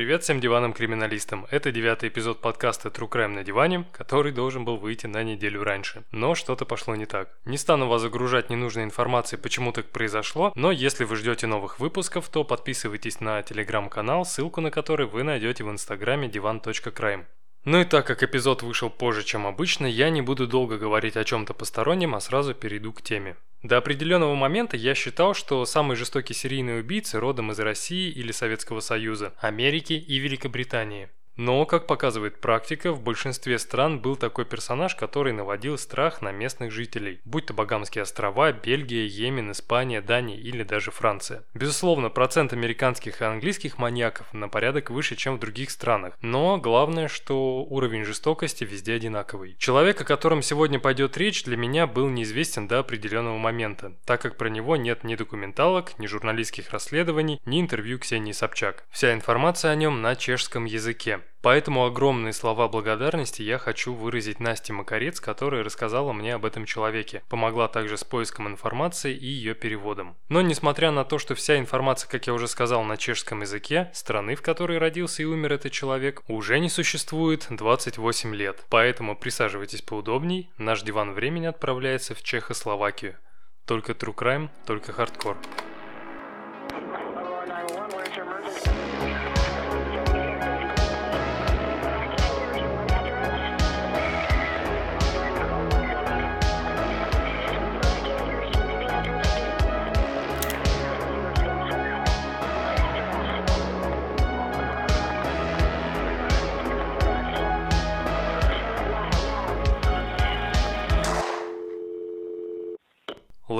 Привет всем диванам-криминалистам. Это девятый эпизод подкаста True Crime на диване, который должен был выйти на неделю раньше. Но что-то пошло не так. Не стану вас загружать ненужной информацией, почему так произошло, но если вы ждете новых выпусков, то подписывайтесь на телеграм-канал, ссылку на который вы найдете в инстаграме divan.crime. Ну и так как эпизод вышел позже, чем обычно, я не буду долго говорить о чем-то постороннем, а сразу перейду к теме. До определенного момента я считал, что самые жестокие серийные убийцы родом из России или Советского Союза, Америки и Великобритании. Но, как показывает практика, в большинстве стран был такой персонаж, который наводил страх на местных жителей, будь то Багамские острова, Бельгия, Йемен, Испания, Дания или даже Франция. Безусловно, процент американских и английских маньяков на порядок выше, чем в других странах, но главное, что уровень жестокости везде одинаковый. Человек, о котором сегодня пойдет речь, для меня был неизвестен до определенного момента, так как про него нет ни документалок, ни журналистских расследований, ни интервью Ксении Собчак. Вся информация о нем на чешском языке. Поэтому огромные слова благодарности я хочу выразить Насте Макарец, которая рассказала мне об этом человеке, помогла также с поиском информации и ее переводом. Но несмотря на то, что вся информация, как я уже сказал, на чешском языке, страны, в которой родился и умер этот человек, уже не существует 28 лет. Поэтому присаживайтесь поудобней, наш диван времени отправляется в Чехословакию. Только true crime, только хардкор.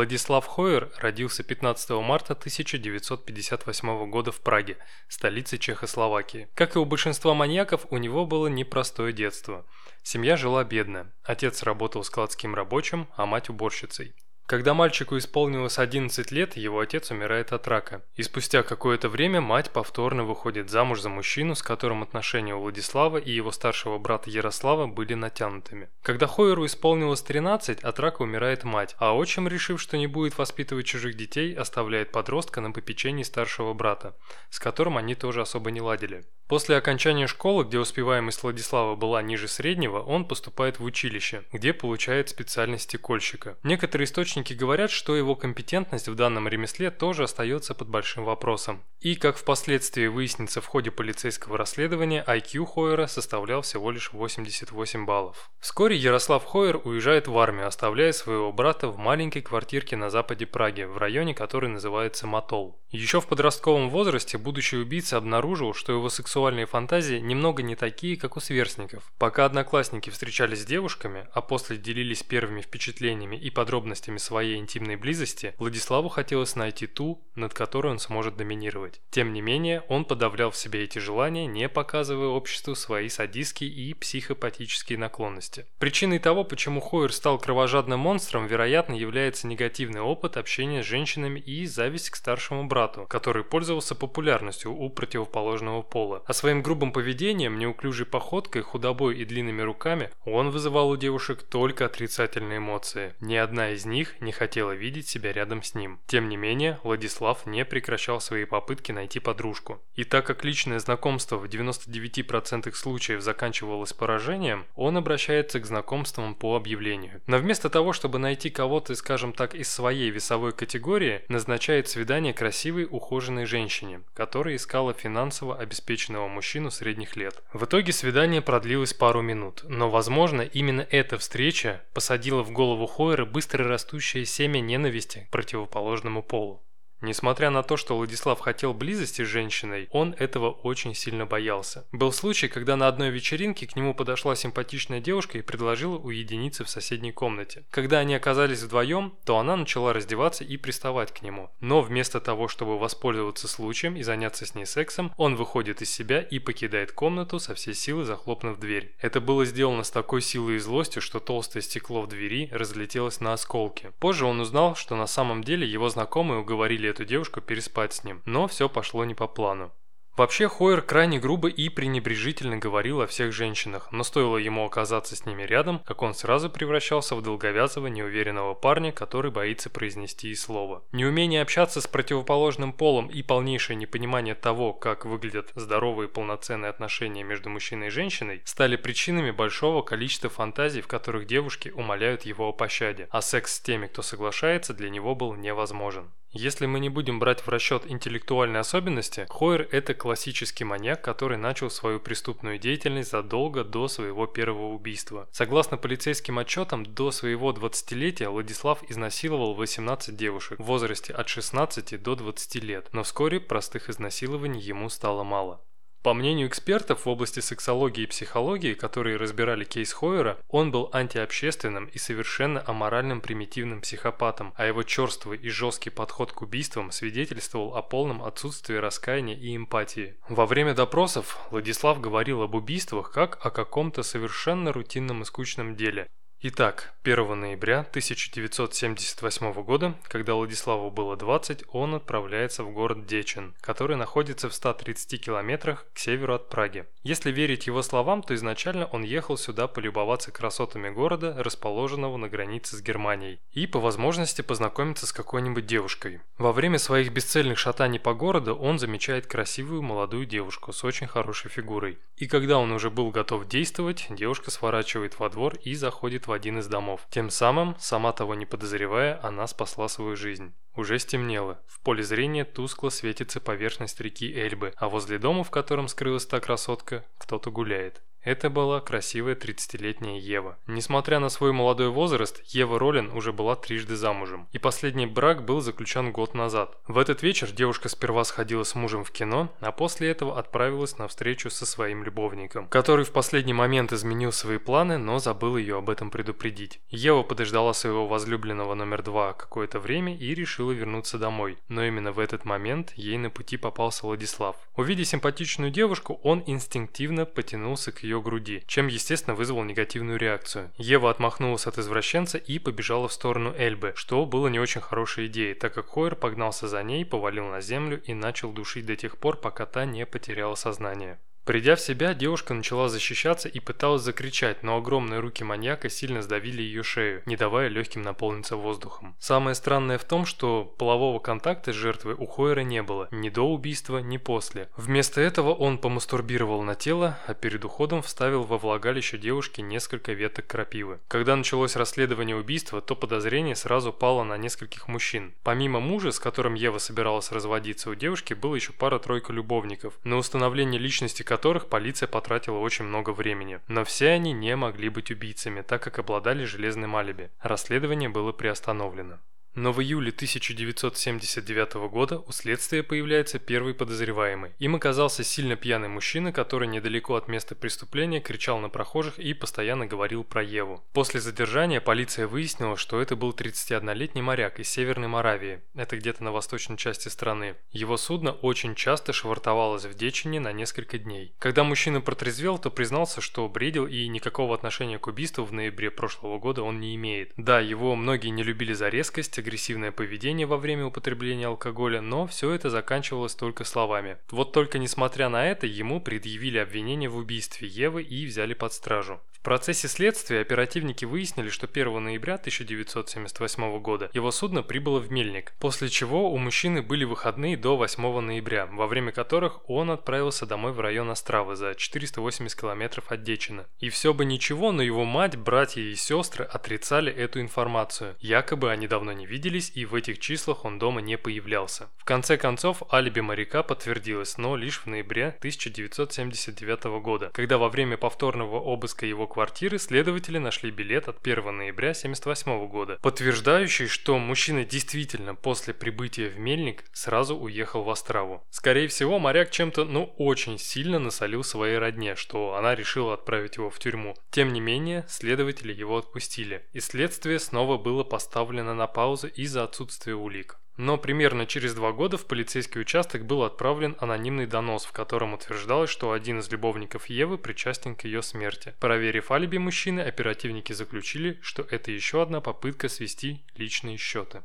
Владислав Хойер родился 15 марта 1958 года в Праге, столице Чехословакии. Как и у большинства маньяков, у него было непростое детство. Семья жила бедно. Отец работал складским рабочим, а мать уборщицей. Когда мальчику исполнилось 11 лет, его отец умирает от рака. И спустя какое-то время мать повторно выходит замуж за мужчину, с которым отношения у Владислава и его старшего брата Ярослава были натянутыми. Когда Хойеру исполнилось 13, от рака умирает мать, а отчим, решив, что не будет воспитывать чужих детей, оставляет подростка на попечении старшего брата, с которым они тоже особо не ладили. После окончания школы, где успеваемость Владислава была ниже среднего, он поступает в училище, где получает специальность стекольщика. Некоторые источники говорят, что его компетентность в данном ремесле тоже остается под большим вопросом. И, как впоследствии выяснится в ходе полицейского расследования, IQ Хойера составлял всего лишь 88 баллов. Вскоре Ярослав Хойер уезжает в армию, оставляя своего брата в маленькой квартирке на западе Праги, в районе, который называется Матол. Еще в подростковом возрасте будущий убийца обнаружил, что его сексуальные фантазии немного не такие, как у сверстников. Пока одноклассники встречались с девушками, а после делились первыми впечатлениями и подробностями своей интимной близости, Владиславу хотелось найти ту, над которой он сможет доминировать. Тем не менее, он подавлял в себе эти желания, не показывая обществу свои садистские и психопатические наклонности. Причиной того, почему Хойер стал кровожадным монстром, вероятно, является негативный опыт общения с женщинами и зависть к старшему брату, который пользовался популярностью у противоположного пола. А своим грубым поведением, неуклюжей походкой, худобой и длинными руками он вызывал у девушек только отрицательные эмоции. Ни одна из них не хотела видеть себя рядом с ним. Тем не менее, Владислав не прекращал свои попытки найти подружку. И так как личное знакомство в 99% случаев заканчивалось поражением, он обращается к знакомствам по объявлению. Но вместо того, чтобы найти кого-то, скажем так, из своей весовой категории, назначает свидание красивой ухоженной женщине, которая искала финансово обеспеченного мужчину средних лет. В итоге свидание продлилось пару минут, но, возможно, именно эта встреча посадила в голову Хойера быстро растущее семя ненависти к противоположному полу. Несмотря на то, что Владислав хотел близости с женщиной, он этого очень сильно боялся. Был случай, когда на одной вечеринке к нему подошла симпатичная девушка и предложила уединиться в соседней комнате. Когда они оказались вдвоем, то она начала раздеваться и приставать к нему. Но вместо того, чтобы воспользоваться случаем и заняться с ней сексом, он выходит из себя и покидает комнату со всей силы захлопнув дверь. Это было сделано с такой силой и злостью, что толстое стекло в двери разлетелось на осколки. Позже он узнал, что на самом деле его знакомые уговорили эту девушку переспать с ним, но все пошло не по плану. Вообще Хойер крайне грубо и пренебрежительно говорил о всех женщинах, но стоило ему оказаться с ними рядом, как он сразу превращался в долговязого, неуверенного парня, который боится произнести и слово. Неумение общаться с противоположным полом и полнейшее непонимание того, как выглядят здоровые полноценные отношения между мужчиной и женщиной, стали причинами большого количества фантазий, в которых девушки умоляют его о пощаде, а секс с теми, кто соглашается, для него был невозможен. Если мы не будем брать в расчет интеллектуальные особенности, Хойер – это классический маньяк, который начал свою преступную деятельность задолго до своего первого убийства. Согласно полицейским отчетам, до своего 20-летия Владислав изнасиловал 18 девушек в возрасте от 16 до 20 лет, но вскоре простых изнасилований ему стало мало. По мнению экспертов в области сексологии и психологии, которые разбирали кейс Хойера, он был антиобщественным и совершенно аморальным примитивным психопатом, а его черствый и жесткий подход к убийствам свидетельствовал о полном отсутствии раскаяния и эмпатии. Во время допросов Владислав говорил об убийствах как о каком-то совершенно рутинном и скучном деле, Итак, 1 ноября 1978 года, когда Владиславу было 20, он отправляется в город Дечен, который находится в 130 километрах к северу от Праги. Если верить его словам, то изначально он ехал сюда полюбоваться красотами города, расположенного на границе с Германией, и по возможности познакомиться с какой-нибудь девушкой. Во время своих бесцельных шатаний по городу он замечает красивую молодую девушку с очень хорошей фигурой. И когда он уже был готов действовать, девушка сворачивает во двор и заходит в один из домов. Тем самым, сама того не подозревая, она спасла свою жизнь. Уже стемнело. В поле зрения тускло светится поверхность реки Эльбы, а возле дома, в котором скрылась та красотка, кто-то гуляет. Это была красивая 30-летняя Ева. Несмотря на свой молодой возраст, Ева Ролин уже была трижды замужем, и последний брак был заключен год назад. В этот вечер девушка сперва сходила с мужем в кино, а после этого отправилась на встречу со своим любовником, который в последний момент изменил свои планы, но забыл ее об этом предупредить. Ева подождала своего возлюбленного номер два какое-то время и решила вернуться домой, но именно в этот момент ей на пути попался Владислав. Увидев симпатичную девушку, он инстинктивно потянулся к ее ее груди, чем, естественно, вызвал негативную реакцию. Ева отмахнулась от извращенца и побежала в сторону Эльбы, что было не очень хорошей идеей, так как Хойер погнался за ней, повалил на землю и начал душить до тех пор, пока та не потеряла сознание. Придя в себя, девушка начала защищаться и пыталась закричать, но огромные руки маньяка сильно сдавили ее шею, не давая легким наполниться воздухом. Самое странное в том, что полового контакта с жертвой у Хойера не было, ни до убийства, ни после. Вместо этого он помастурбировал на тело, а перед уходом вставил во влагалище девушки несколько веток крапивы. Когда началось расследование убийства, то подозрение сразу пало на нескольких мужчин. Помимо мужа, с которым Ева собиралась разводиться, у девушки было еще пара-тройка любовников. На установление личности которых полиция потратила очень много времени. Но все они не могли быть убийцами, так как обладали железным алиби. Расследование было приостановлено. Но в июле 1979 года у следствия появляется первый подозреваемый. Им оказался сильно пьяный мужчина, который недалеко от места преступления кричал на прохожих и постоянно говорил про Еву. После задержания полиция выяснила, что это был 31-летний моряк из Северной Моравии, это где-то на восточной части страны. Его судно очень часто швартовалось в Дечине на несколько дней. Когда мужчина протрезвел, то признался, что бредил и никакого отношения к убийству в ноябре прошлого года он не имеет. Да, его многие не любили за резкость, агрессивное поведение во время употребления алкоголя, но все это заканчивалось только словами. Вот только несмотря на это, ему предъявили обвинение в убийстве Евы и взяли под стражу. В процессе следствия оперативники выяснили, что 1 ноября 1978 года его судно прибыло в Мельник, после чего у мужчины были выходные до 8 ноября, во время которых он отправился домой в район Островы за 480 километров от Дечина. И все бы ничего, но его мать, братья и сестры отрицали эту информацию. Якобы они давно не виделись и в этих числах он дома не появлялся. В конце концов, алиби моряка подтвердилось, но лишь в ноябре 1979 года, когда во время повторного обыска его квартиры следователи нашли билет от 1 ноября 1978 года, подтверждающий, что мужчина действительно после прибытия в Мельник сразу уехал в Острову. Скорее всего, моряк чем-то, ну, очень сильно насолил своей родне, что она решила отправить его в тюрьму. Тем не менее, следователи его отпустили, и следствие снова было поставлено на паузу из-за отсутствия улик. Но примерно через два года в полицейский участок был отправлен анонимный донос, в котором утверждалось, что один из любовников Евы причастен к ее смерти. Проверив алиби мужчины, оперативники заключили, что это еще одна попытка свести личные счеты.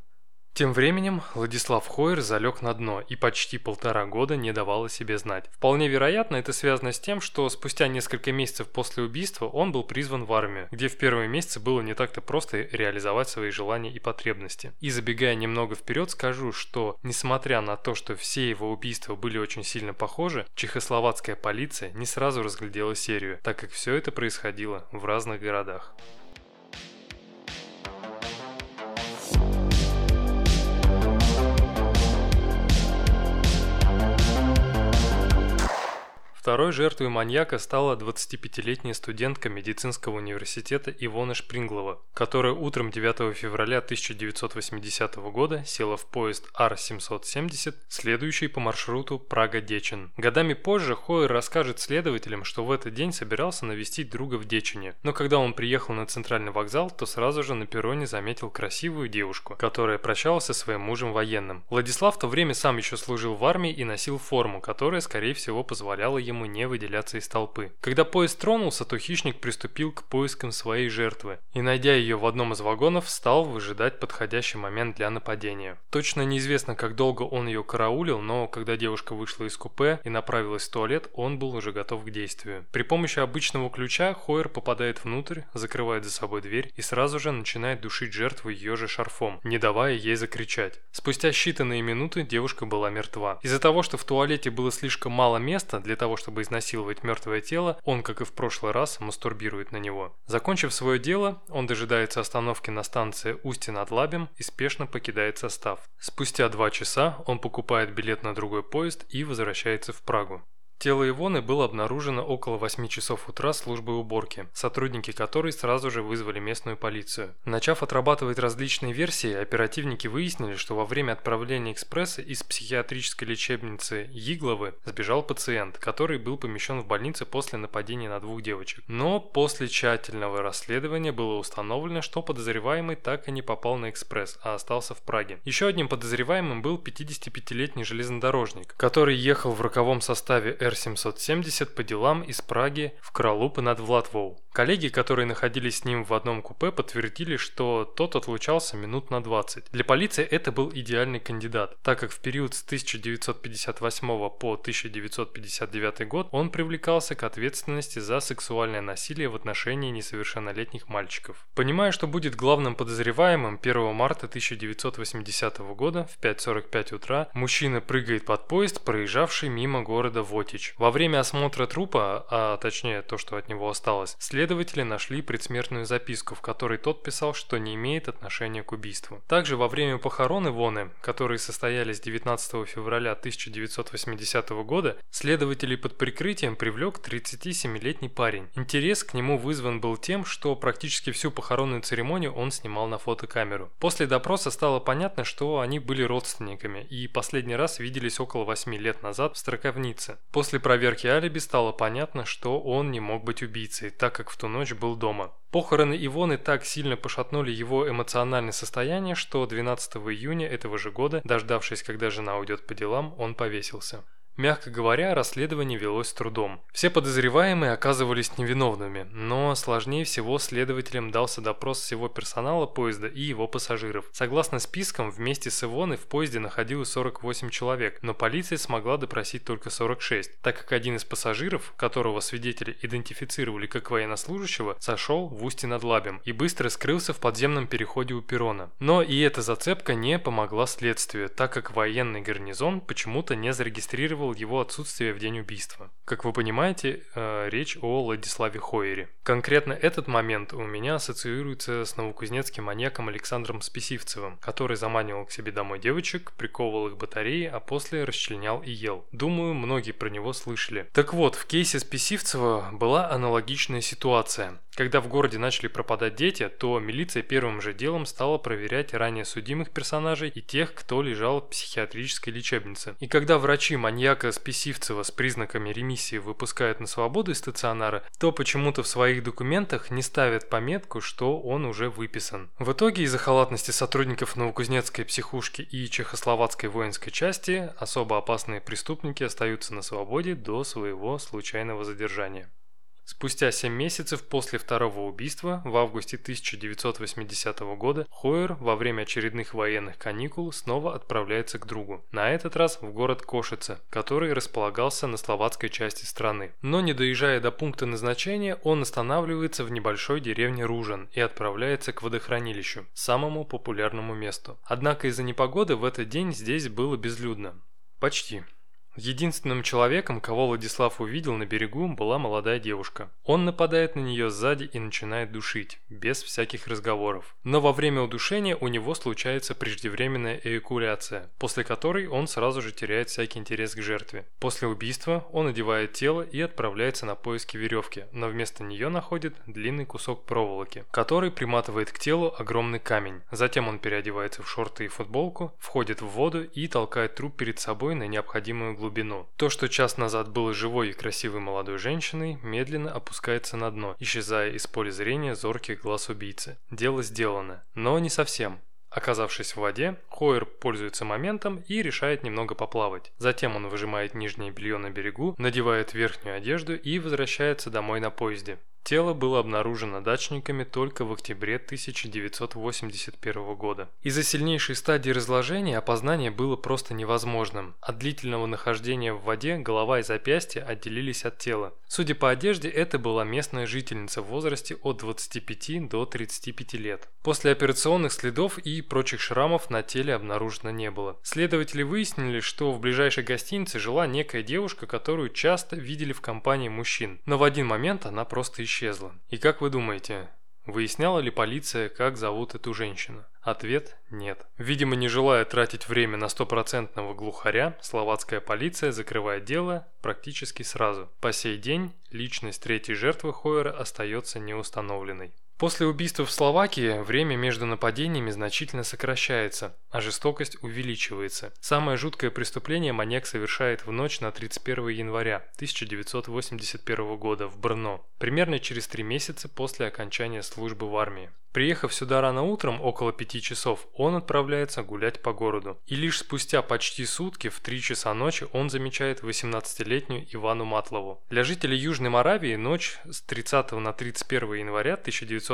Тем временем Владислав Хойер залег на дно и почти полтора года не давал о себе знать. Вполне вероятно, это связано с тем, что спустя несколько месяцев после убийства он был призван в армию, где в первые месяцы было не так-то просто реализовать свои желания и потребности. И забегая немного вперед, скажу, что несмотря на то, что все его убийства были очень сильно похожи, чехословацкая полиция не сразу разглядела серию, так как все это происходило в разных городах. Второй жертвой маньяка стала 25-летняя студентка медицинского университета Ивона Шпринглова, которая утром 9 февраля 1980 года села в поезд Ар-770, следующий по маршруту Прага-Дечен. Годами позже Хойер расскажет следователям, что в этот день собирался навестить друга в Дечене, но когда он приехал на центральный вокзал, то сразу же на перроне заметил красивую девушку, которая прощалась со своим мужем военным. Владислав в то время сам еще служил в армии и носил форму, которая, скорее всего, позволяла ему ему не выделяться из толпы. Когда поезд тронулся, то хищник приступил к поискам своей жертвы и, найдя ее в одном из вагонов, стал выжидать подходящий момент для нападения. Точно неизвестно, как долго он ее караулил, но когда девушка вышла из купе и направилась в туалет, он был уже готов к действию. При помощи обычного ключа Хойер попадает внутрь, закрывает за собой дверь и сразу же начинает душить жертву ее же шарфом, не давая ей закричать. Спустя считанные минуты девушка была мертва. Из-за того, что в туалете было слишком мало места для того, чтобы изнасиловать мертвое тело, он, как и в прошлый раз, мастурбирует на него. Закончив свое дело, он дожидается остановки на станции Устье над Лабем и спешно покидает состав. Спустя два часа он покупает билет на другой поезд и возвращается в Прагу. Тело Ивоны было обнаружено около 8 часов утра службой уборки, сотрудники которой сразу же вызвали местную полицию. Начав отрабатывать различные версии, оперативники выяснили, что во время отправления экспресса из психиатрической лечебницы Игловы сбежал пациент, который был помещен в больницу после нападения на двух девочек. Но после тщательного расследования было установлено, что подозреваемый так и не попал на экспресс, а остался в Праге. Еще одним подозреваемым был 55-летний железнодорожник, который ехал в роковом составе Р-770 по делам из Праги в Кралупы над Владвоу. Коллеги, которые находились с ним в одном купе, подтвердили, что тот отлучался минут на 20. Для полиции это был идеальный кандидат, так как в период с 1958 по 1959 год он привлекался к ответственности за сексуальное насилие в отношении несовершеннолетних мальчиков. Понимая, что будет главным подозреваемым 1 марта 1980 года в 5.45 утра, мужчина прыгает под поезд, проезжавший мимо города Вотич. Во время осмотра трупа, а точнее то, что от него осталось, след Следователи нашли предсмертную записку, в которой тот писал, что не имеет отношения к убийству. Также во время похорон Ивоны, которые состоялись 19 февраля 1980 года, следователи под прикрытием привлек 37-летний парень. Интерес к нему вызван был тем, что практически всю похоронную церемонию он снимал на фотокамеру. После допроса стало понятно, что они были родственниками и последний раз виделись около 8 лет назад в Строковнице. После проверки алиби стало понятно, что он не мог быть убийцей, так как в ту ночь был дома. Похороны Ивоны так сильно пошатнули его эмоциональное состояние, что 12 июня этого же года, дождавшись, когда жена уйдет по делам, он повесился. Мягко говоря, расследование велось с трудом. Все подозреваемые оказывались невиновными, но сложнее всего следователям дался допрос всего персонала поезда и его пассажиров. Согласно спискам, вместе с Ивоной в поезде находилось 48 человек, но полиция смогла допросить только 46, так как один из пассажиров, которого свидетели идентифицировали как военнослужащего, сошел в устье над Лабем и быстро скрылся в подземном переходе у перрона. Но и эта зацепка не помогла следствию, так как военный гарнизон почему-то не зарегистрировал мотивировал его отсутствие в день убийства. Как вы понимаете, э, речь о Владиславе Хойере. Конкретно этот момент у меня ассоциируется с новокузнецким маньяком Александром Списивцевым, который заманивал к себе домой девочек, приковывал их батареи, а после расчленял и ел. Думаю, многие про него слышали. Так вот, в кейсе Списивцева была аналогичная ситуация. Когда в городе начали пропадать дети, то милиция первым же делом стала проверять ранее судимых персонажей и тех, кто лежал в психиатрической лечебнице. И когда врачи маньяка Списивцева с признаками ремиссии выпускают на свободу из стационара, то почему-то в своих документах не ставят пометку, что он уже выписан. В итоге из-за халатности сотрудников Новокузнецкой психушки и Чехословацкой воинской части особо опасные преступники остаются на свободе до своего случайного задержания. Спустя 7 месяцев после второго убийства, в августе 1980 года, Хойер во время очередных военных каникул снова отправляется к другу. На этот раз в город Кошице, который располагался на словацкой части страны. Но не доезжая до пункта назначения, он останавливается в небольшой деревне Ружен и отправляется к водохранилищу, самому популярному месту. Однако из-за непогоды в этот день здесь было безлюдно. Почти. Единственным человеком, кого Владислав увидел на берегу, была молодая девушка. Он нападает на нее сзади и начинает душить, без всяких разговоров. Но во время удушения у него случается преждевременная эякуляция, после которой он сразу же теряет всякий интерес к жертве. После убийства он одевает тело и отправляется на поиски веревки, но вместо нее находит длинный кусок проволоки, который приматывает к телу огромный камень. Затем он переодевается в шорты и футболку, входит в воду и толкает труп перед собой на необходимую глубину глубину. То, что час назад было живой и красивой молодой женщиной, медленно опускается на дно, исчезая из поля зрения зорких глаз убийцы. Дело сделано. Но не совсем. Оказавшись в воде, Хойер пользуется моментом и решает немного поплавать. Затем он выжимает нижнее белье на берегу, надевает верхнюю одежду и возвращается домой на поезде. Тело было обнаружено дачниками только в октябре 1981 года. Из-за сильнейшей стадии разложения опознание было просто невозможным. От длительного нахождения в воде голова и запястья отделились от тела. Судя по одежде, это была местная жительница в возрасте от 25 до 35 лет. После операционных следов и прочих шрамов на теле обнаружено не было. Следователи выяснили, что в ближайшей гостинице жила некая девушка, которую часто видели в компании мужчин, но в один момент она просто исчезла исчезла. И как вы думаете, выясняла ли полиция, как зовут эту женщину? Ответ – нет. Видимо, не желая тратить время на стопроцентного глухаря, словацкая полиция закрывает дело практически сразу. По сей день личность третьей жертвы Хойера остается неустановленной. После убийства в Словакии время между нападениями значительно сокращается, а жестокость увеличивается. Самое жуткое преступление маньяк совершает в ночь на 31 января 1981 года в Брно, примерно через три месяца после окончания службы в армии. Приехав сюда рано утром, около пяти часов, он отправляется гулять по городу. И лишь спустя почти сутки, в 3 часа ночи, он замечает 18-летнюю Ивану Матлову. Для жителей Южной Моравии ночь с 30 на 31 января 1981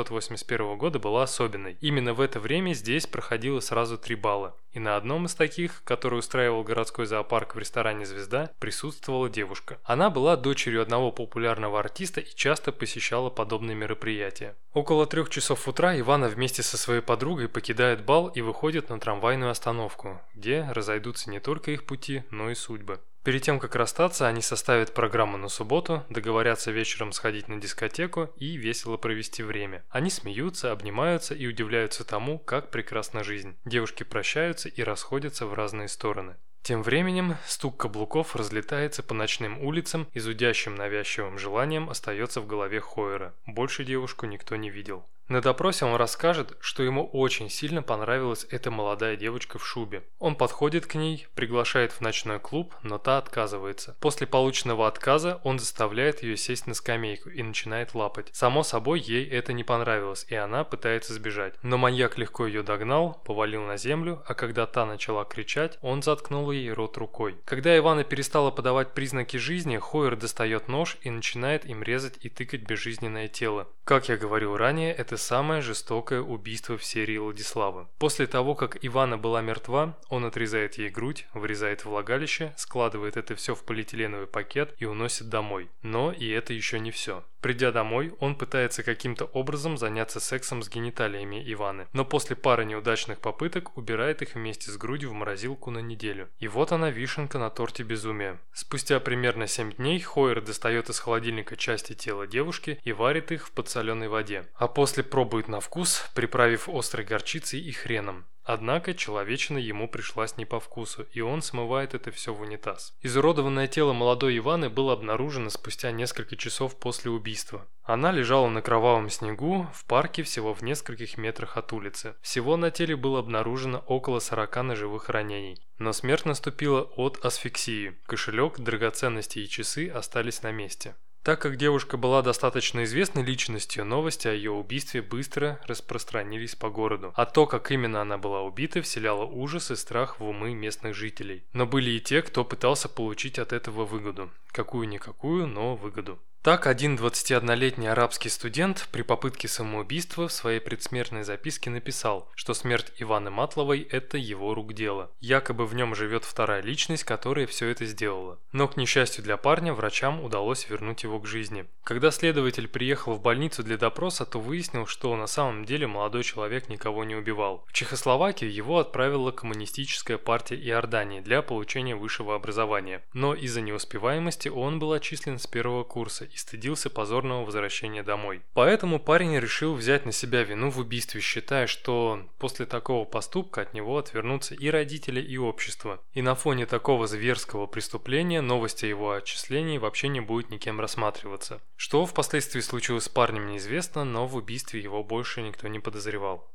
года была особенной. Именно в это время здесь проходило сразу три бала. И на одном из таких, который устраивал городской зоопарк в ресторане «Звезда», присутствовала девушка. Она была дочерью одного популярного артиста и часто посещала подобные мероприятия. Около трех часов утра Ивана вместе со своей подругой покидает бал и выходит на трамвайную остановку, где разойдутся не только их пути, но и судьбы. Перед тем, как расстаться, они составят программу на субботу, договорятся вечером сходить на дискотеку и весело провести время. Они смеются, обнимаются и удивляются тому, как прекрасна жизнь. Девушки прощаются и расходятся в разные стороны. Тем временем стук каблуков разлетается по ночным улицам и зудящим навязчивым желанием остается в голове Хойера. Больше девушку никто не видел. На допросе он расскажет, что ему очень сильно понравилась эта молодая девочка в шубе. Он подходит к ней, приглашает в ночной клуб, но та отказывается. После полученного отказа он заставляет ее сесть на скамейку и начинает лапать. Само собой, ей это не понравилось, и она пытается сбежать. Но маньяк легко ее догнал, повалил на землю, а когда та начала кричать, он заткнул ей рот рукой. Когда Ивана перестала подавать признаки жизни, Хойер достает нож и начинает им резать и тыкать безжизненное тело. Как я говорил ранее, это самое жестокое убийство в серии Владислава. После того, как Ивана была мертва, он отрезает ей грудь, вырезает влагалище, складывает это все в полиэтиленовый пакет и уносит домой. Но и это еще не все. Придя домой, он пытается каким-то образом заняться сексом с гениталиями Иваны, но после пары неудачных попыток убирает их вместе с грудью в морозилку на неделю. И вот она вишенка на торте безумия. Спустя примерно 7 дней Хойер достает из холодильника части тела девушки и варит их в подсоленной воде. А после пробует на вкус, приправив острой горчицей и хреном. Однако человечина ему пришлась не по вкусу, и он смывает это все в унитаз. Изуродованное тело молодой Иваны было обнаружено спустя несколько часов после убийства. Она лежала на кровавом снегу в парке всего в нескольких метрах от улицы. Всего на теле было обнаружено около 40 ножевых ранений. Но смерть наступила от асфиксии. Кошелек, драгоценности и часы остались на месте. Так как девушка была достаточно известной личностью, новости о ее убийстве быстро распространились по городу. А то, как именно она была убита, вселяло ужас и страх в умы местных жителей. Но были и те, кто пытался получить от этого выгоду. Какую-никакую, но выгоду. Так, один 21-летний арабский студент при попытке самоубийства в своей предсмертной записке написал, что смерть Иваны Матловой – это его рук дело. Якобы в нем живет вторая личность, которая все это сделала. Но, к несчастью для парня, врачам удалось вернуть его к жизни. Когда следователь приехал в больницу для допроса, то выяснил, что на самом деле молодой человек никого не убивал. В Чехословакию его отправила коммунистическая партия Иордании для получения высшего образования. Но из-за неуспеваемости он был отчислен с первого курса и стыдился позорного возвращения домой. Поэтому парень решил взять на себя вину в убийстве, считая, что после такого поступка от него отвернутся и родители, и общество. И на фоне такого зверского преступления новость о его отчислении вообще не будет никем рассматриваться. Что впоследствии случилось с парнем неизвестно, но в убийстве его больше никто не подозревал.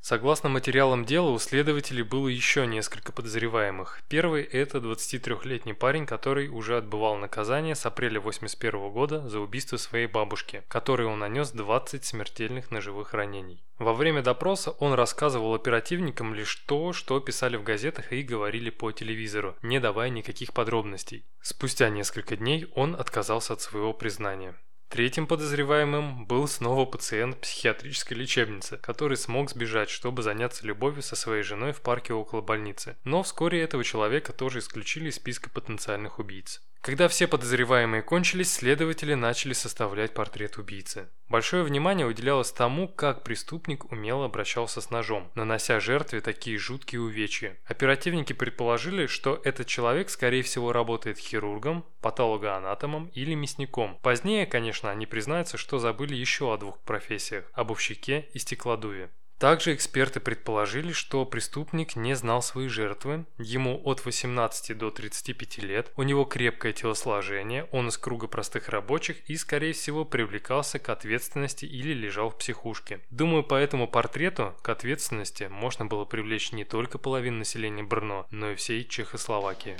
Согласно материалам дела, у следователей было еще несколько подозреваемых. Первый – это 23-летний парень, который уже отбывал наказание с апреля 81 года за убийство своей бабушки, которой он нанес 20 смертельных ножевых ранений. Во время допроса он рассказывал оперативникам лишь то, что писали в газетах и говорили по телевизору, не давая никаких подробностей. Спустя несколько дней он отказался от своего признания. Третьим подозреваемым был снова пациент психиатрической лечебницы, который смог сбежать, чтобы заняться любовью со своей женой в парке около больницы. Но вскоре этого человека тоже исключили из списка потенциальных убийц. Когда все подозреваемые кончились, следователи начали составлять портрет убийцы. Большое внимание уделялось тому, как преступник умело обращался с ножом, нанося жертве такие жуткие увечья. Оперативники предположили, что этот человек скорее всего работает хирургом, патологоанатомом или мясником. Позднее, конечно, они признаются, что забыли еще о двух профессиях – обувщике и стеклодуве. Также эксперты предположили, что преступник не знал своей жертвы, ему от 18 до 35 лет, у него крепкое телосложение, он из круга простых рабочих и, скорее всего, привлекался к ответственности или лежал в психушке. Думаю, по этому портрету к ответственности можно было привлечь не только половину населения Брно, но и всей Чехословакии.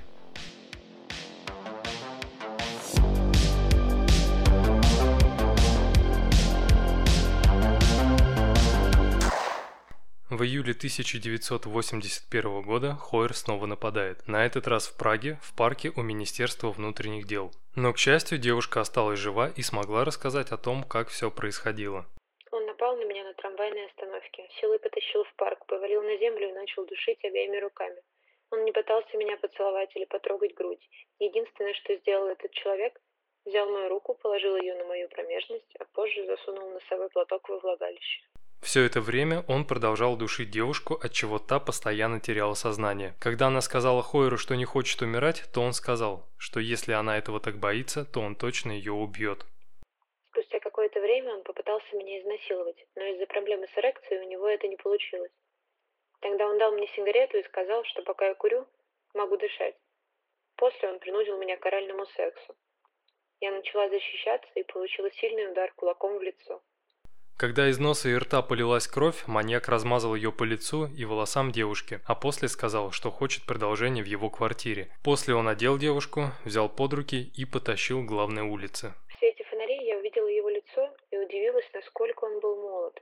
В июле 1981 года Хойер снова нападает, на этот раз в Праге, в парке у Министерства внутренних дел. Но, к счастью, девушка осталась жива и смогла рассказать о том, как все происходило. Он напал на меня на трамвайной остановке, силой потащил в парк, повалил на землю и начал душить обеими руками. Он не пытался меня поцеловать или потрогать грудь. Единственное, что сделал этот человек, взял мою руку, положил ее на мою промежность, а позже засунул носовой платок во влагалище. Все это время он продолжал душить девушку, от чего та постоянно теряла сознание. Когда она сказала Хойеру, что не хочет умирать, то он сказал, что если она этого так боится, то он точно ее убьет. Спустя какое-то время он попытался меня изнасиловать, но из-за проблемы с эрекцией у него это не получилось. Тогда он дал мне сигарету и сказал, что пока я курю, могу дышать. После он принудил меня к оральному сексу. Я начала защищаться и получила сильный удар кулаком в лицо. Когда из носа и рта полилась кровь, маньяк размазал ее по лицу и волосам девушки, а после сказал, что хочет продолжения в его квартире. После он одел девушку, взял под руки и потащил к главной улице. В свете фонарей я увидела его лицо и удивилась, насколько он был молод.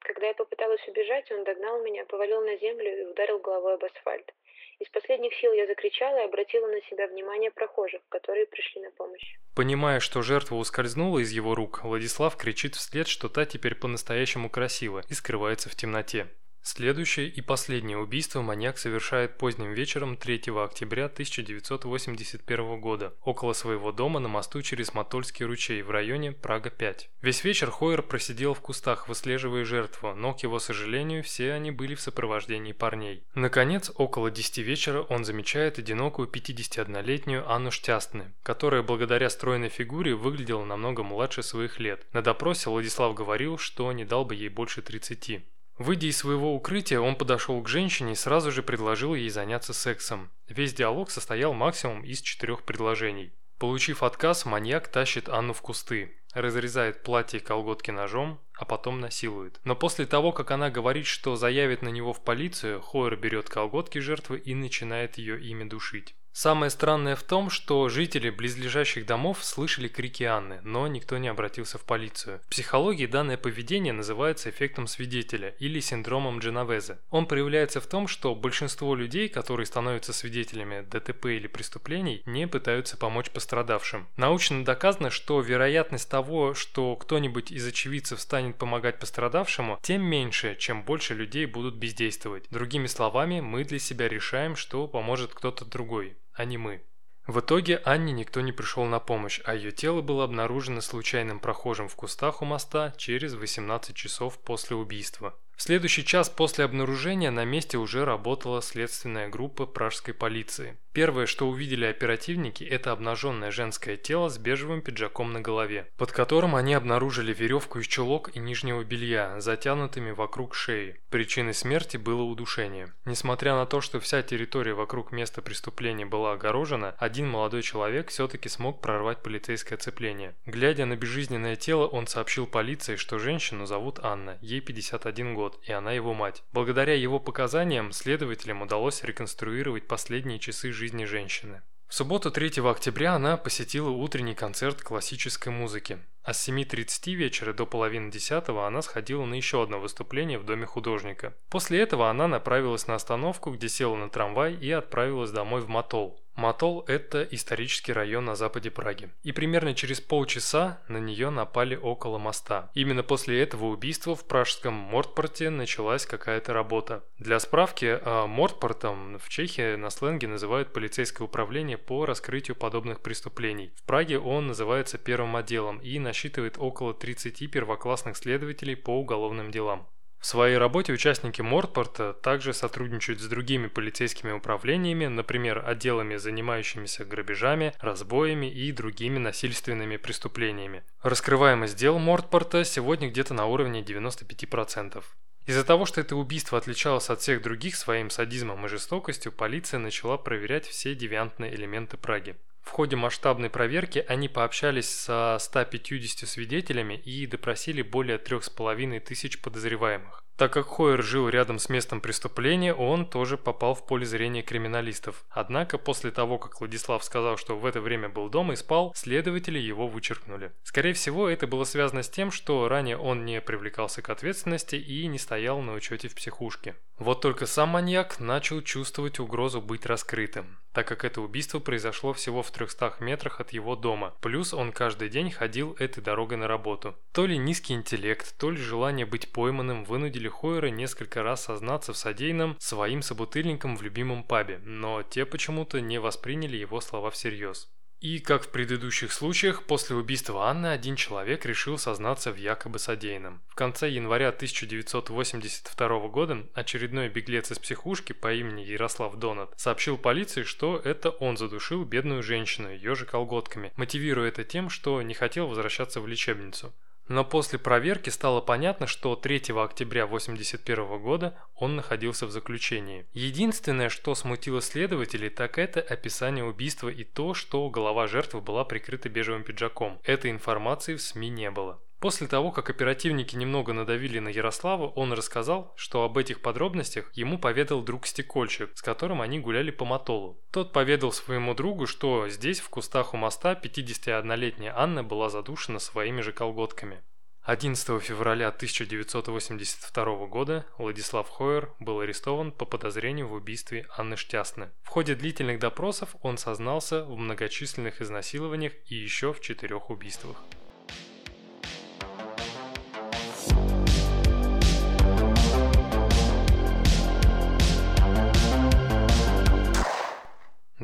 Когда я попыталась убежать, он догнал меня, повалил на землю и ударил головой об асфальт. Из последних сил я закричала и обратила на себя внимание прохожих, которые пришли на помощь. Понимая, что жертва ускользнула из его рук, Владислав кричит вслед, что та теперь по-настоящему красива и скрывается в темноте. Следующее и последнее убийство маньяк совершает поздним вечером 3 октября 1981 года около своего дома на мосту через Матольский ручей в районе Прага-5. Весь вечер Хойер просидел в кустах, выслеживая жертву, но, к его сожалению, все они были в сопровождении парней. Наконец, около 10 вечера он замечает одинокую 51-летнюю Анну Штястны, которая благодаря стройной фигуре выглядела намного младше своих лет. На допросе Владислав говорил, что не дал бы ей больше 30. Выйдя из своего укрытия, он подошел к женщине и сразу же предложил ей заняться сексом. Весь диалог состоял максимум из четырех предложений. Получив отказ, маньяк тащит Анну в кусты, разрезает платье и колготки ножом, а потом насилует. Но после того, как она говорит, что заявит на него в полицию, Хойер берет колготки жертвы и начинает ее ими душить. Самое странное в том, что жители близлежащих домов слышали крики Анны, но никто не обратился в полицию. В психологии данное поведение называется эффектом свидетеля или синдромом Дженовезе. Он проявляется в том, что большинство людей, которые становятся свидетелями ДТП или преступлений, не пытаются помочь пострадавшим. Научно доказано, что вероятность того, что кто-нибудь из очевидцев станет помогать пострадавшему, тем меньше, чем больше людей будут бездействовать. Другими словами, мы для себя решаем, что поможет кто-то другой а не мы. В итоге Анне никто не пришел на помощь, а ее тело было обнаружено случайным прохожим в кустах у моста через 18 часов после убийства. В следующий час после обнаружения на месте уже работала следственная группа пражской полиции. Первое, что увидели оперативники, это обнаженное женское тело с бежевым пиджаком на голове, под которым они обнаружили веревку из чулок и нижнего белья, затянутыми вокруг шеи. Причиной смерти было удушение. Несмотря на то, что вся территория вокруг места преступления была огорожена, один молодой человек все-таки смог прорвать полицейское оцепление. Глядя на безжизненное тело, он сообщил полиции, что женщину зовут Анна, ей 51 год и она его мать. Благодаря его показаниям следователям удалось реконструировать последние часы жизни женщины. В субботу 3 октября она посетила утренний концерт классической музыки. А с 7.30 вечера до половины 10 она сходила на еще одно выступление в доме художника. После этого она направилась на остановку, где села на трамвай и отправилась домой в Матол. Матол – это исторический район на западе Праги. И примерно через полчаса на нее напали около моста. Именно после этого убийства в пражском Мортпорте началась какая-то работа. Для справки, а, Мортпортом в Чехии на сленге называют полицейское управление по раскрытию подобных преступлений. В Праге он называется первым отделом и насчитывает около 30 первоклассных следователей по уголовным делам. В своей работе участники Мортпорта также сотрудничают с другими полицейскими управлениями, например, отделами, занимающимися грабежами, разбоями и другими насильственными преступлениями. Раскрываемость дел Мортпорта сегодня где-то на уровне 95%. Из-за того, что это убийство отличалось от всех других своим садизмом и жестокостью, полиция начала проверять все девиантные элементы Праги. В ходе масштабной проверки они пообщались со 150 свидетелями и допросили более 3,5 тысяч подозреваемых. Так как Хойер жил рядом с местом преступления, он тоже попал в поле зрения криминалистов. Однако после того, как Владислав сказал, что в это время был дома и спал, следователи его вычеркнули. Скорее всего, это было связано с тем, что ранее он не привлекался к ответственности и не стоял на учете в психушке. Вот только сам маньяк начал чувствовать угрозу быть раскрытым, так как это убийство произошло всего в 300 метрах от его дома, плюс он каждый день ходил этой дорогой на работу. То ли низкий интеллект, то ли желание быть пойманным вынудили Хойера несколько раз сознаться в содеянном своим собутыльникам в любимом пабе, но те почему-то не восприняли его слова всерьез. И, как в предыдущих случаях, после убийства Анны один человек решил сознаться в якобы содеянном. В конце января 1982 года очередной беглец из психушки по имени Ярослав Донат сообщил полиции, что это он задушил бедную женщину ее же колготками, мотивируя это тем, что не хотел возвращаться в лечебницу. Но после проверки стало понятно, что 3 октября 1981 года он находился в заключении. Единственное, что смутило следователей, так это описание убийства и то, что голова жертвы была прикрыта бежевым пиджаком. Этой информации в СМИ не было. После того, как оперативники немного надавили на Ярослава, он рассказал, что об этих подробностях ему поведал друг-стекольщик, с которым они гуляли по Матолу. Тот поведал своему другу, что здесь, в кустах у моста, 51-летняя Анна была задушена своими же колготками. 11 февраля 1982 года Владислав Хойер был арестован по подозрению в убийстве Анны Штясны. В ходе длительных допросов он сознался в многочисленных изнасилованиях и еще в четырех убийствах.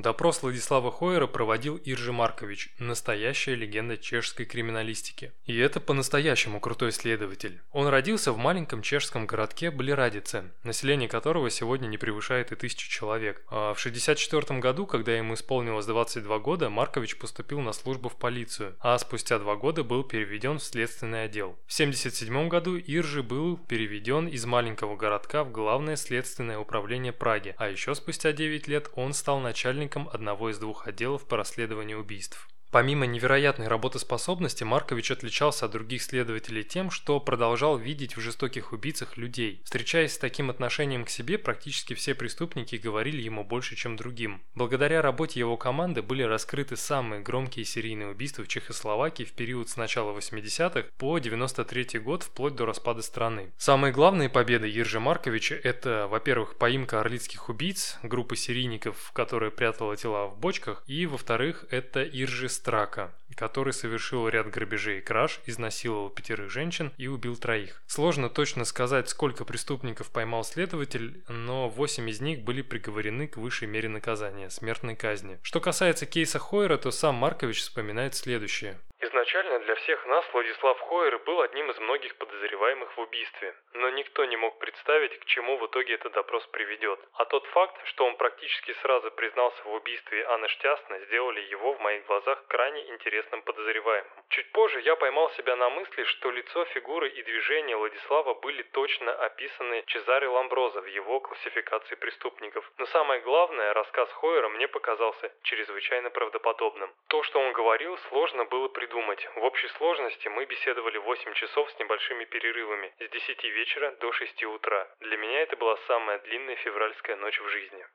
Допрос Владислава Хойера проводил Иржи Маркович, настоящая легенда чешской криминалистики. И это по-настоящему крутой следователь. Он родился в маленьком чешском городке Блирадице, население которого сегодня не превышает и тысячи человек. А в 1964 году, когда ему исполнилось 22 года, Маркович поступил на службу в полицию, а спустя два года был переведен в следственный отдел. В 1977 году Иржи был переведен из маленького городка в главное следственное управление Праги, а еще спустя 9 лет он стал начальником начальником одного из двух отделов по расследованию убийств. Помимо невероятной работоспособности, Маркович отличался от других следователей тем, что продолжал видеть в жестоких убийцах людей. Встречаясь с таким отношением к себе, практически все преступники говорили ему больше, чем другим. Благодаря работе его команды были раскрыты самые громкие серийные убийства в Чехословакии в период с начала 80-х по 93 год вплоть до распада страны. Самые главные победы Ержи Марковича – это, во-первых, поимка орлицких убийц, группы серийников, которая прятала тела в бочках, и, во-вторых, это Иржи Страка, который совершил ряд грабежей и краж, изнасиловал пятерых женщин и убил троих. Сложно точно сказать, сколько преступников поймал следователь, но восемь из них были приговорены к высшей мере наказания – смертной казни. Что касается кейса Хойера, то сам Маркович вспоминает следующее. Изначально для всех нас Владислав Хойер был одним из многих подозреваемых в убийстве, но никто не мог представить, к чему в итоге этот допрос приведет. А тот факт, что он практически сразу признался в убийстве Анны Штясны, сделали его в моих глазах крайне интересным подозреваемым. Чуть позже я поймал себя на мысли, что лицо, фигуры и движения Владислава были точно описаны Чезаре Ламброзо в его классификации преступников. Но самое главное, рассказ Хойера мне показался чрезвычайно правдоподобным. То, что он говорил, сложно было придумать придумать. В общей сложности мы беседовали 8 часов с небольшими перерывами, с 10 вечера до 6 утра. Для меня это была самая длинная февральская ночь в жизни.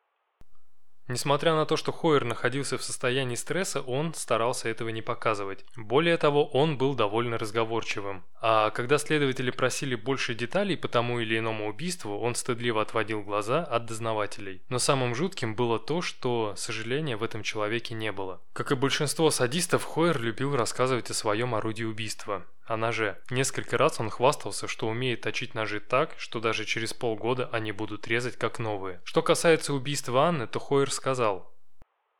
Несмотря на то, что Хойер находился в состоянии стресса, он старался этого не показывать. Более того, он был довольно разговорчивым. А когда следователи просили больше деталей по тому или иному убийству, он стыдливо отводил глаза от дознавателей. Но самым жутким было то, что сожаления в этом человеке не было. Как и большинство садистов, Хойер любил рассказывать о своем орудии убийства о ноже. Несколько раз он хвастался, что умеет точить ножи так, что даже через полгода они будут резать как новые. Что касается убийства Анны, то Хойер сказал.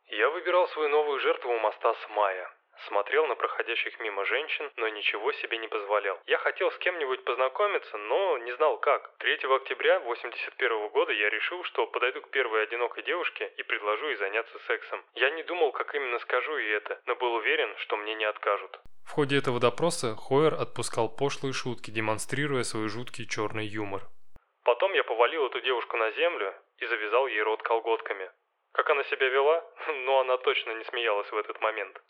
«Я выбирал свою новую жертву у моста с Мая. Смотрел на проходящих мимо женщин, но ничего себе не позволял. Я хотел с кем-нибудь познакомиться, но не знал как. 3 октября 81 года я решил, что подойду к первой одинокой девушке и предложу ей заняться сексом. Я не думал, как именно скажу ей это, но был уверен, что мне не откажут. В ходе этого допроса Хойер отпускал пошлые шутки, демонстрируя свой жуткий черный юмор. Потом я повалил эту девушку на землю и завязал ей рот колготками. Как она себя вела? Ну, она точно не смеялась в этот момент.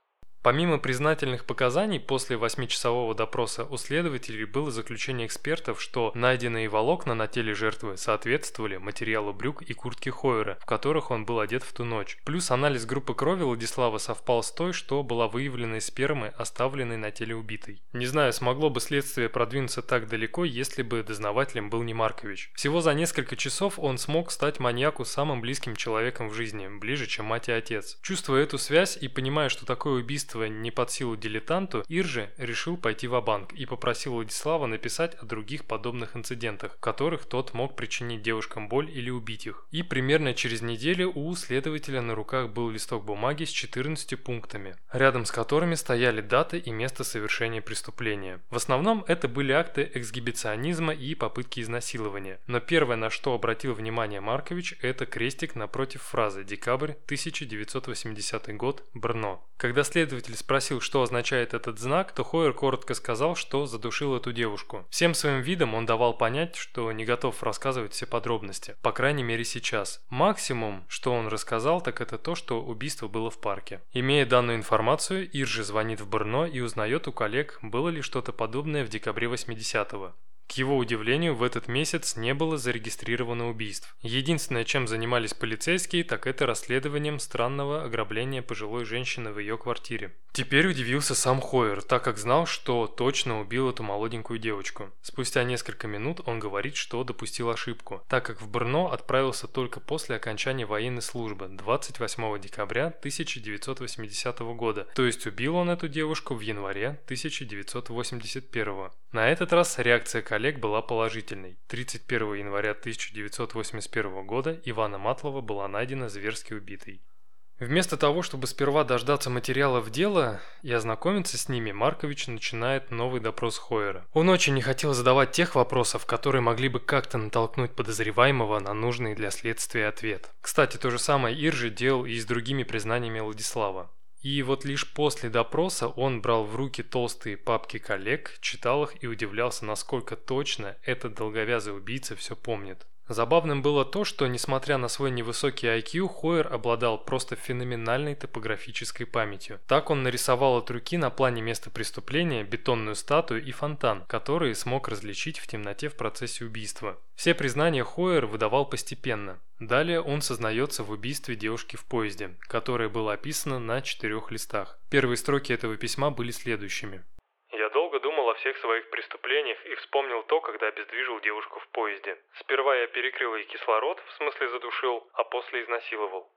Помимо признательных показаний, после восьмичасового допроса у следователей было заключение экспертов, что найденные волокна на теле жертвы соответствовали материалу брюк и куртки Хойера, в которых он был одет в ту ночь. Плюс анализ группы крови Владислава совпал с той, что была выявлена из спермы, оставленной на теле убитой. Не знаю, смогло бы следствие продвинуться так далеко, если бы дознавателем был не Маркович. Всего за несколько часов он смог стать маньяку самым близким человеком в жизни, ближе, чем мать и отец. Чувствуя эту связь и понимая, что такое убийство убийство не под силу дилетанту, Иржи решил пойти в банк и попросил Владислава написать о других подобных инцидентах, в которых тот мог причинить девушкам боль или убить их. И примерно через неделю у следователя на руках был листок бумаги с 14 пунктами, рядом с которыми стояли даты и место совершения преступления. В основном это были акты эксгибиционизма и попытки изнасилования. Но первое, на что обратил внимание Маркович, это крестик напротив фразы «Декабрь 1980 год, Брно». Когда следователь следователь спросил, что означает этот знак, то Хойер коротко сказал, что задушил эту девушку. Всем своим видом он давал понять, что не готов рассказывать все подробности, по крайней мере сейчас. Максимум, что он рассказал, так это то, что убийство было в парке. Имея данную информацию, Иржи звонит в Брно и узнает у коллег, было ли что-то подобное в декабре 80-го. К его удивлению, в этот месяц не было зарегистрировано убийств. Единственное, чем занимались полицейские, так это расследованием странного ограбления пожилой женщины в ее квартире. Теперь удивился сам Хойер, так как знал, что точно убил эту молоденькую девочку. Спустя несколько минут он говорит, что допустил ошибку, так как в Брно отправился только после окончания военной службы 28 декабря 1980 года, то есть убил он эту девушку в январе 1981. На этот раз реакция коллег была положительной. 31 января 1981 года Ивана Матлова была найдена зверски убитой. Вместо того, чтобы сперва дождаться материалов дела и ознакомиться с ними, Маркович начинает новый допрос Хойера. Он очень не хотел задавать тех вопросов, которые могли бы как-то натолкнуть подозреваемого на нужный для следствия ответ. Кстати, то же самое Иржи делал и с другими признаниями Владислава. И вот лишь после допроса он брал в руки толстые папки коллег, читал их и удивлялся, насколько точно этот долговязый убийца все помнит. Забавным было то, что, несмотря на свой невысокий IQ, Хойер обладал просто феноменальной топографической памятью. Так он нарисовал от руки на плане места преступления бетонную статую и фонтан, которые смог различить в темноте в процессе убийства. Все признания Хойер выдавал постепенно. Далее он сознается в убийстве девушки в поезде, которое было описано на четырех листах. Первые строки этого письма были следующими. Я думал о всех своих преступлениях и вспомнил то, когда обездвижил девушку в поезде. Сперва я перекрыл ей кислород, в смысле задушил, а после изнасиловал.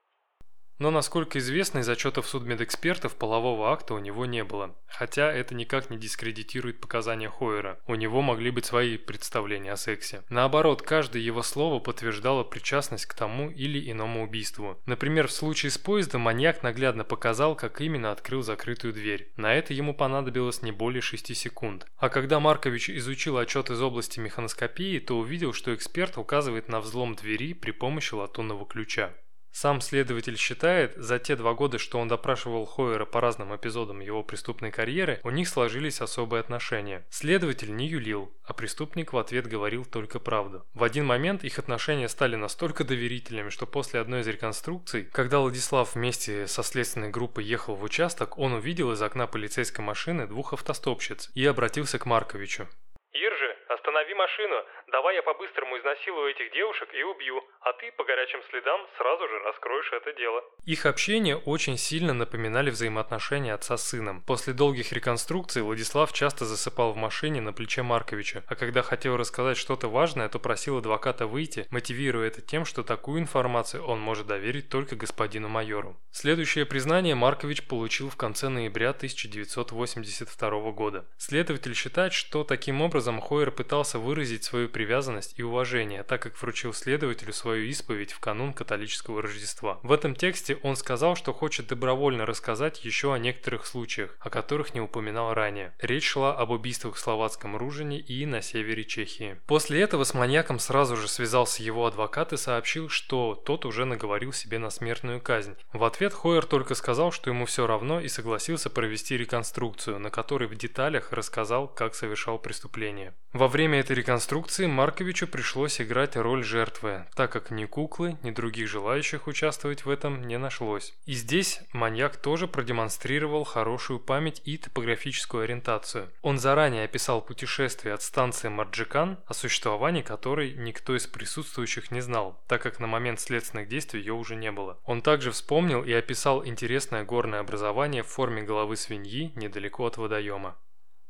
Но, насколько известно, из отчетов судмедэкспертов полового акта у него не было. Хотя это никак не дискредитирует показания Хойера. У него могли быть свои представления о сексе. Наоборот, каждое его слово подтверждало причастность к тому или иному убийству. Например, в случае с поездом маньяк наглядно показал, как именно открыл закрытую дверь. На это ему понадобилось не более 6 секунд. А когда Маркович изучил отчет из области механоскопии, то увидел, что эксперт указывает на взлом двери при помощи латунного ключа. Сам следователь считает, за те два года, что он допрашивал Хойера по разным эпизодам его преступной карьеры, у них сложились особые отношения. Следователь не юлил, а преступник в ответ говорил только правду. В один момент их отношения стали настолько доверительными, что после одной из реконструкций, когда Владислав вместе со следственной группой ехал в участок, он увидел из окна полицейской машины двух автостопщиц и обратился к Марковичу. Иржи, останови машину, давай я по-быстрому изнасилую этих девушек и убью, а ты по горячим следам сразу же раскроешь это дело. Их общение очень сильно напоминали взаимоотношения отца с сыном. После долгих реконструкций Владислав часто засыпал в машине на плече Марковича, а когда хотел рассказать что-то важное, то просил адвоката выйти, мотивируя это тем, что такую информацию он может доверить только господину майору. Следующее признание Маркович получил в конце ноября 1982 года. Следователь считает, что таким образом Хойер пытался выразить свою привязанность и уважение, так как вручил следователю свою исповедь в канун католического Рождества. В этом тексте он сказал, что хочет добровольно рассказать еще о некоторых случаях, о которых не упоминал ранее. Речь шла об убийствах в Словацком Ружине и на севере Чехии. После этого с маньяком сразу же связался его адвокат и сообщил, что тот уже наговорил себе на смертную казнь. В ответ Хойер только сказал, что ему все равно и согласился провести реконструкцию, на которой в деталях рассказал, как совершал преступление. Во время этой реконструкции Марковичу пришлось играть роль жертвы, так как ни куклы, ни других желающих участвовать в этом не нашлось. И здесь маньяк тоже продемонстрировал хорошую память и топографическую ориентацию. Он заранее описал путешествие от станции Марджикан, о существовании которой никто из присутствующих не знал, так как на момент следственных действий ее уже не было. Он также вспомнил и описал интересное горное образование в форме головы свиньи недалеко от водоема.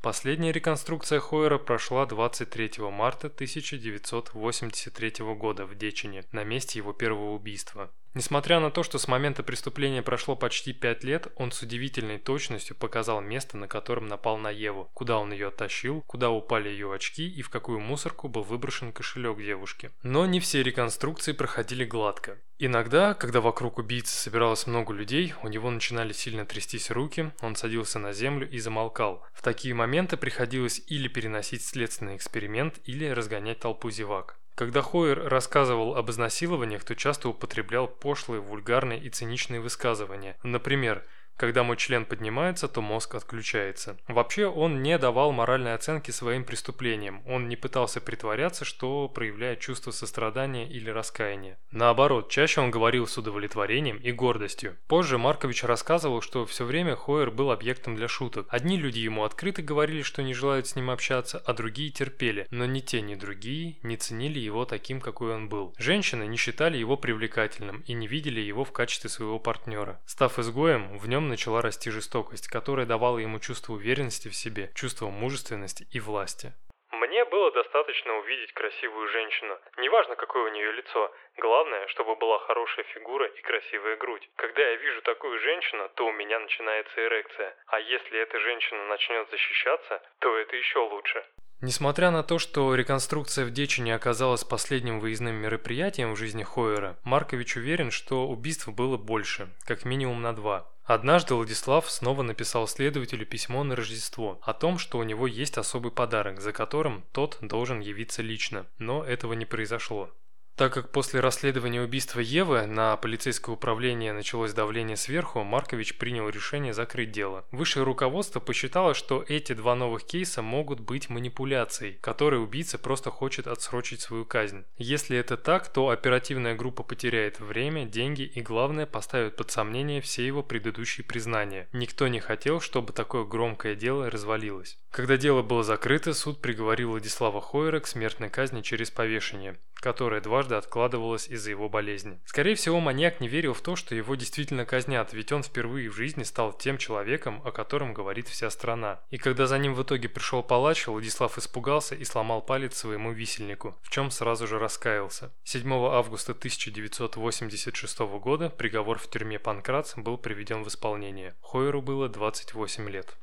Последняя реконструкция Хойера прошла 23 марта 1983 года в Дечине, на месте его первого убийства. Несмотря на то, что с момента преступления прошло почти 5 лет, он с удивительной точностью показал место, на котором напал на Еву, куда он ее оттащил, куда упали ее очки и в какую мусорку был выброшен кошелек девушки. Но не все реконструкции проходили гладко. Иногда, когда вокруг убийцы собиралось много людей, у него начинали сильно трястись руки, он садился на землю и замолкал. В такие моменты приходилось или переносить следственный эксперимент, или разгонять толпу зевак. Когда Хойер рассказывал об изнасилованиях, то часто употреблял пошлые, вульгарные и циничные высказывания. Например, когда мой член поднимается, то мозг отключается. Вообще он не давал моральной оценки своим преступлениям. Он не пытался притворяться, что проявляет чувство сострадания или раскаяния. Наоборот, чаще он говорил с удовлетворением и гордостью. Позже Маркович рассказывал, что все время Хойер был объектом для шуток. Одни люди ему открыто говорили, что не желают с ним общаться, а другие терпели. Но ни те, ни другие не ценили его таким, какой он был. Женщины не считали его привлекательным и не видели его в качестве своего партнера. Став изгоем, в нем начала расти жестокость, которая давала ему чувство уверенности в себе, чувство мужественности и власти. Мне было достаточно увидеть красивую женщину. Неважно, какое у нее лицо. Главное, чтобы была хорошая фигура и красивая грудь. Когда я вижу такую женщину, то у меня начинается эрекция. А если эта женщина начнет защищаться, то это еще лучше. Несмотря на то, что реконструкция в Дечине оказалась последним выездным мероприятием в жизни Хойера, Маркович уверен, что убийств было больше, как минимум на два. Однажды Владислав снова написал следователю письмо на Рождество о том, что у него есть особый подарок, за которым тот должен явиться лично, но этого не произошло. Так как после расследования убийства Евы на полицейское управление началось давление сверху, Маркович принял решение закрыть дело. Высшее руководство посчитало, что эти два новых кейса могут быть манипуляцией, которой убийца просто хочет отсрочить свою казнь. Если это так, то оперативная группа потеряет время, деньги и, главное, поставит под сомнение все его предыдущие признания. Никто не хотел, чтобы такое громкое дело развалилось. Когда дело было закрыто, суд приговорил Владислава Хойера к смертной казни через повешение которая дважды откладывалась из-за его болезни. Скорее всего, маньяк не верил в то, что его действительно казнят, ведь он впервые в жизни стал тем человеком, о котором говорит вся страна. И когда за ним в итоге пришел палач, Владислав испугался и сломал палец своему висельнику, в чем сразу же раскаялся. 7 августа 1986 года приговор в тюрьме Панкратс был приведен в исполнение. Хойеру было 28 лет.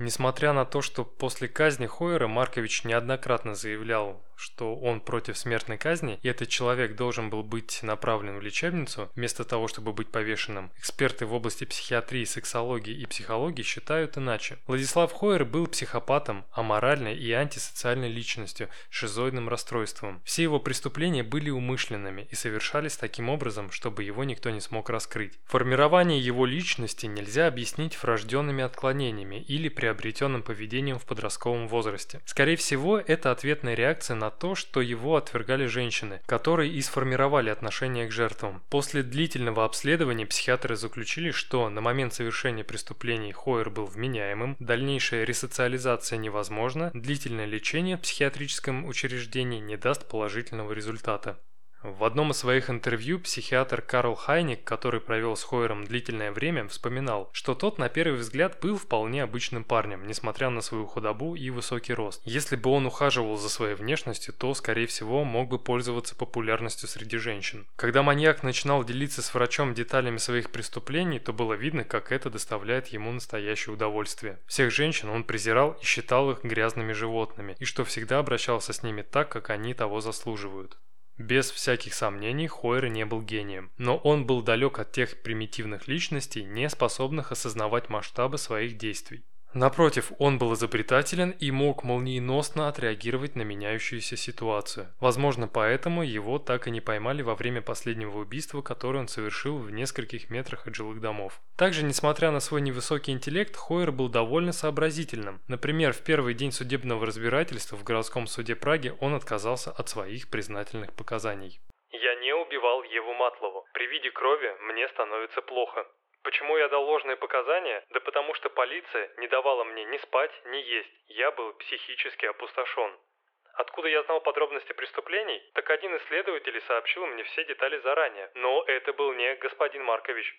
Несмотря на то, что после казни Хойера Маркович неоднократно заявлял, что он против смертной казни, и этот человек должен был быть направлен в лечебницу, вместо того, чтобы быть повешенным, эксперты в области психиатрии, сексологии и психологии считают иначе. Владислав Хойер был психопатом, аморальной и антисоциальной личностью, шизоидным расстройством. Все его преступления были умышленными и совершались таким образом, чтобы его никто не смог раскрыть. Формирование его личности нельзя объяснить врожденными отклонениями или приобретенным поведением в подростковом возрасте. Скорее всего, это ответная реакция на то, что его отвергали женщины, которые и сформировали отношение к жертвам. После длительного обследования психиатры заключили, что на момент совершения преступлений Хойер был вменяемым, дальнейшая ресоциализация невозможна, длительное лечение в психиатрическом учреждении не даст положительного результата. В одном из своих интервью психиатр Карл Хайник, который провел с Хойером длительное время, вспоминал, что тот на первый взгляд был вполне обычным парнем, несмотря на свою худобу и высокий рост. Если бы он ухаживал за своей внешностью, то, скорее всего, мог бы пользоваться популярностью среди женщин. Когда маньяк начинал делиться с врачом деталями своих преступлений, то было видно, как это доставляет ему настоящее удовольствие. Всех женщин он презирал и считал их грязными животными, и что всегда обращался с ними так, как они того заслуживают. Без всяких сомнений Хойер не был гением, но он был далек от тех примитивных личностей, не способных осознавать масштабы своих действий. Напротив, он был изобретателен и мог молниеносно отреагировать на меняющуюся ситуацию. Возможно, поэтому его так и не поймали во время последнего убийства, которое он совершил в нескольких метрах от жилых домов. Также, несмотря на свой невысокий интеллект, Хойер был довольно сообразительным. Например, в первый день судебного разбирательства в городском суде Праги он отказался от своих признательных показаний. «Я не убивал Еву Матлову. При виде крови мне становится плохо. Почему я дал ложные показания? Да потому что полиция не давала мне ни спать, ни есть. Я был психически опустошен. Откуда я знал подробности преступлений? Так один из следователей сообщил мне все детали заранее. Но это был не господин Маркович.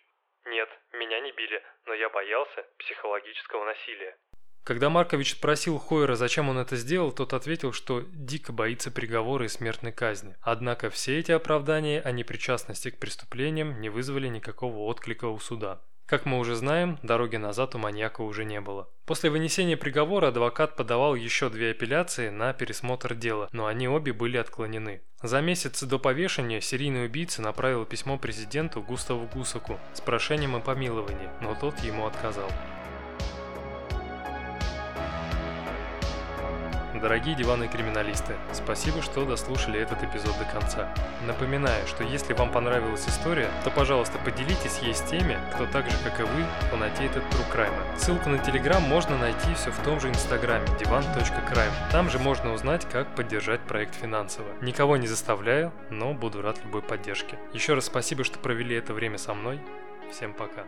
Нет, меня не били, но я боялся психологического насилия. Когда Маркович спросил Хойера, зачем он это сделал, тот ответил, что дико боится приговора и смертной казни. Однако все эти оправдания о непричастности к преступлениям не вызвали никакого отклика у суда. Как мы уже знаем, дороги назад у маньяка уже не было. После вынесения приговора адвокат подавал еще две апелляции на пересмотр дела, но они обе были отклонены. За месяц до повешения серийный убийца направил письмо президенту Густаву Гусаку с прошением о помиловании, но тот ему отказал. Дорогие диванные криминалисты, спасибо, что дослушали этот эпизод до конца. Напоминаю, что если вам понравилась история, то, пожалуйста, поделитесь ей с теми, кто так же, как и вы, фанатеет от True Crime. Ссылку на Телеграм можно найти все в том же инстаграме divan.crime. Там же можно узнать, как поддержать проект финансово. Никого не заставляю, но буду рад любой поддержке. Еще раз спасибо, что провели это время со мной. Всем пока.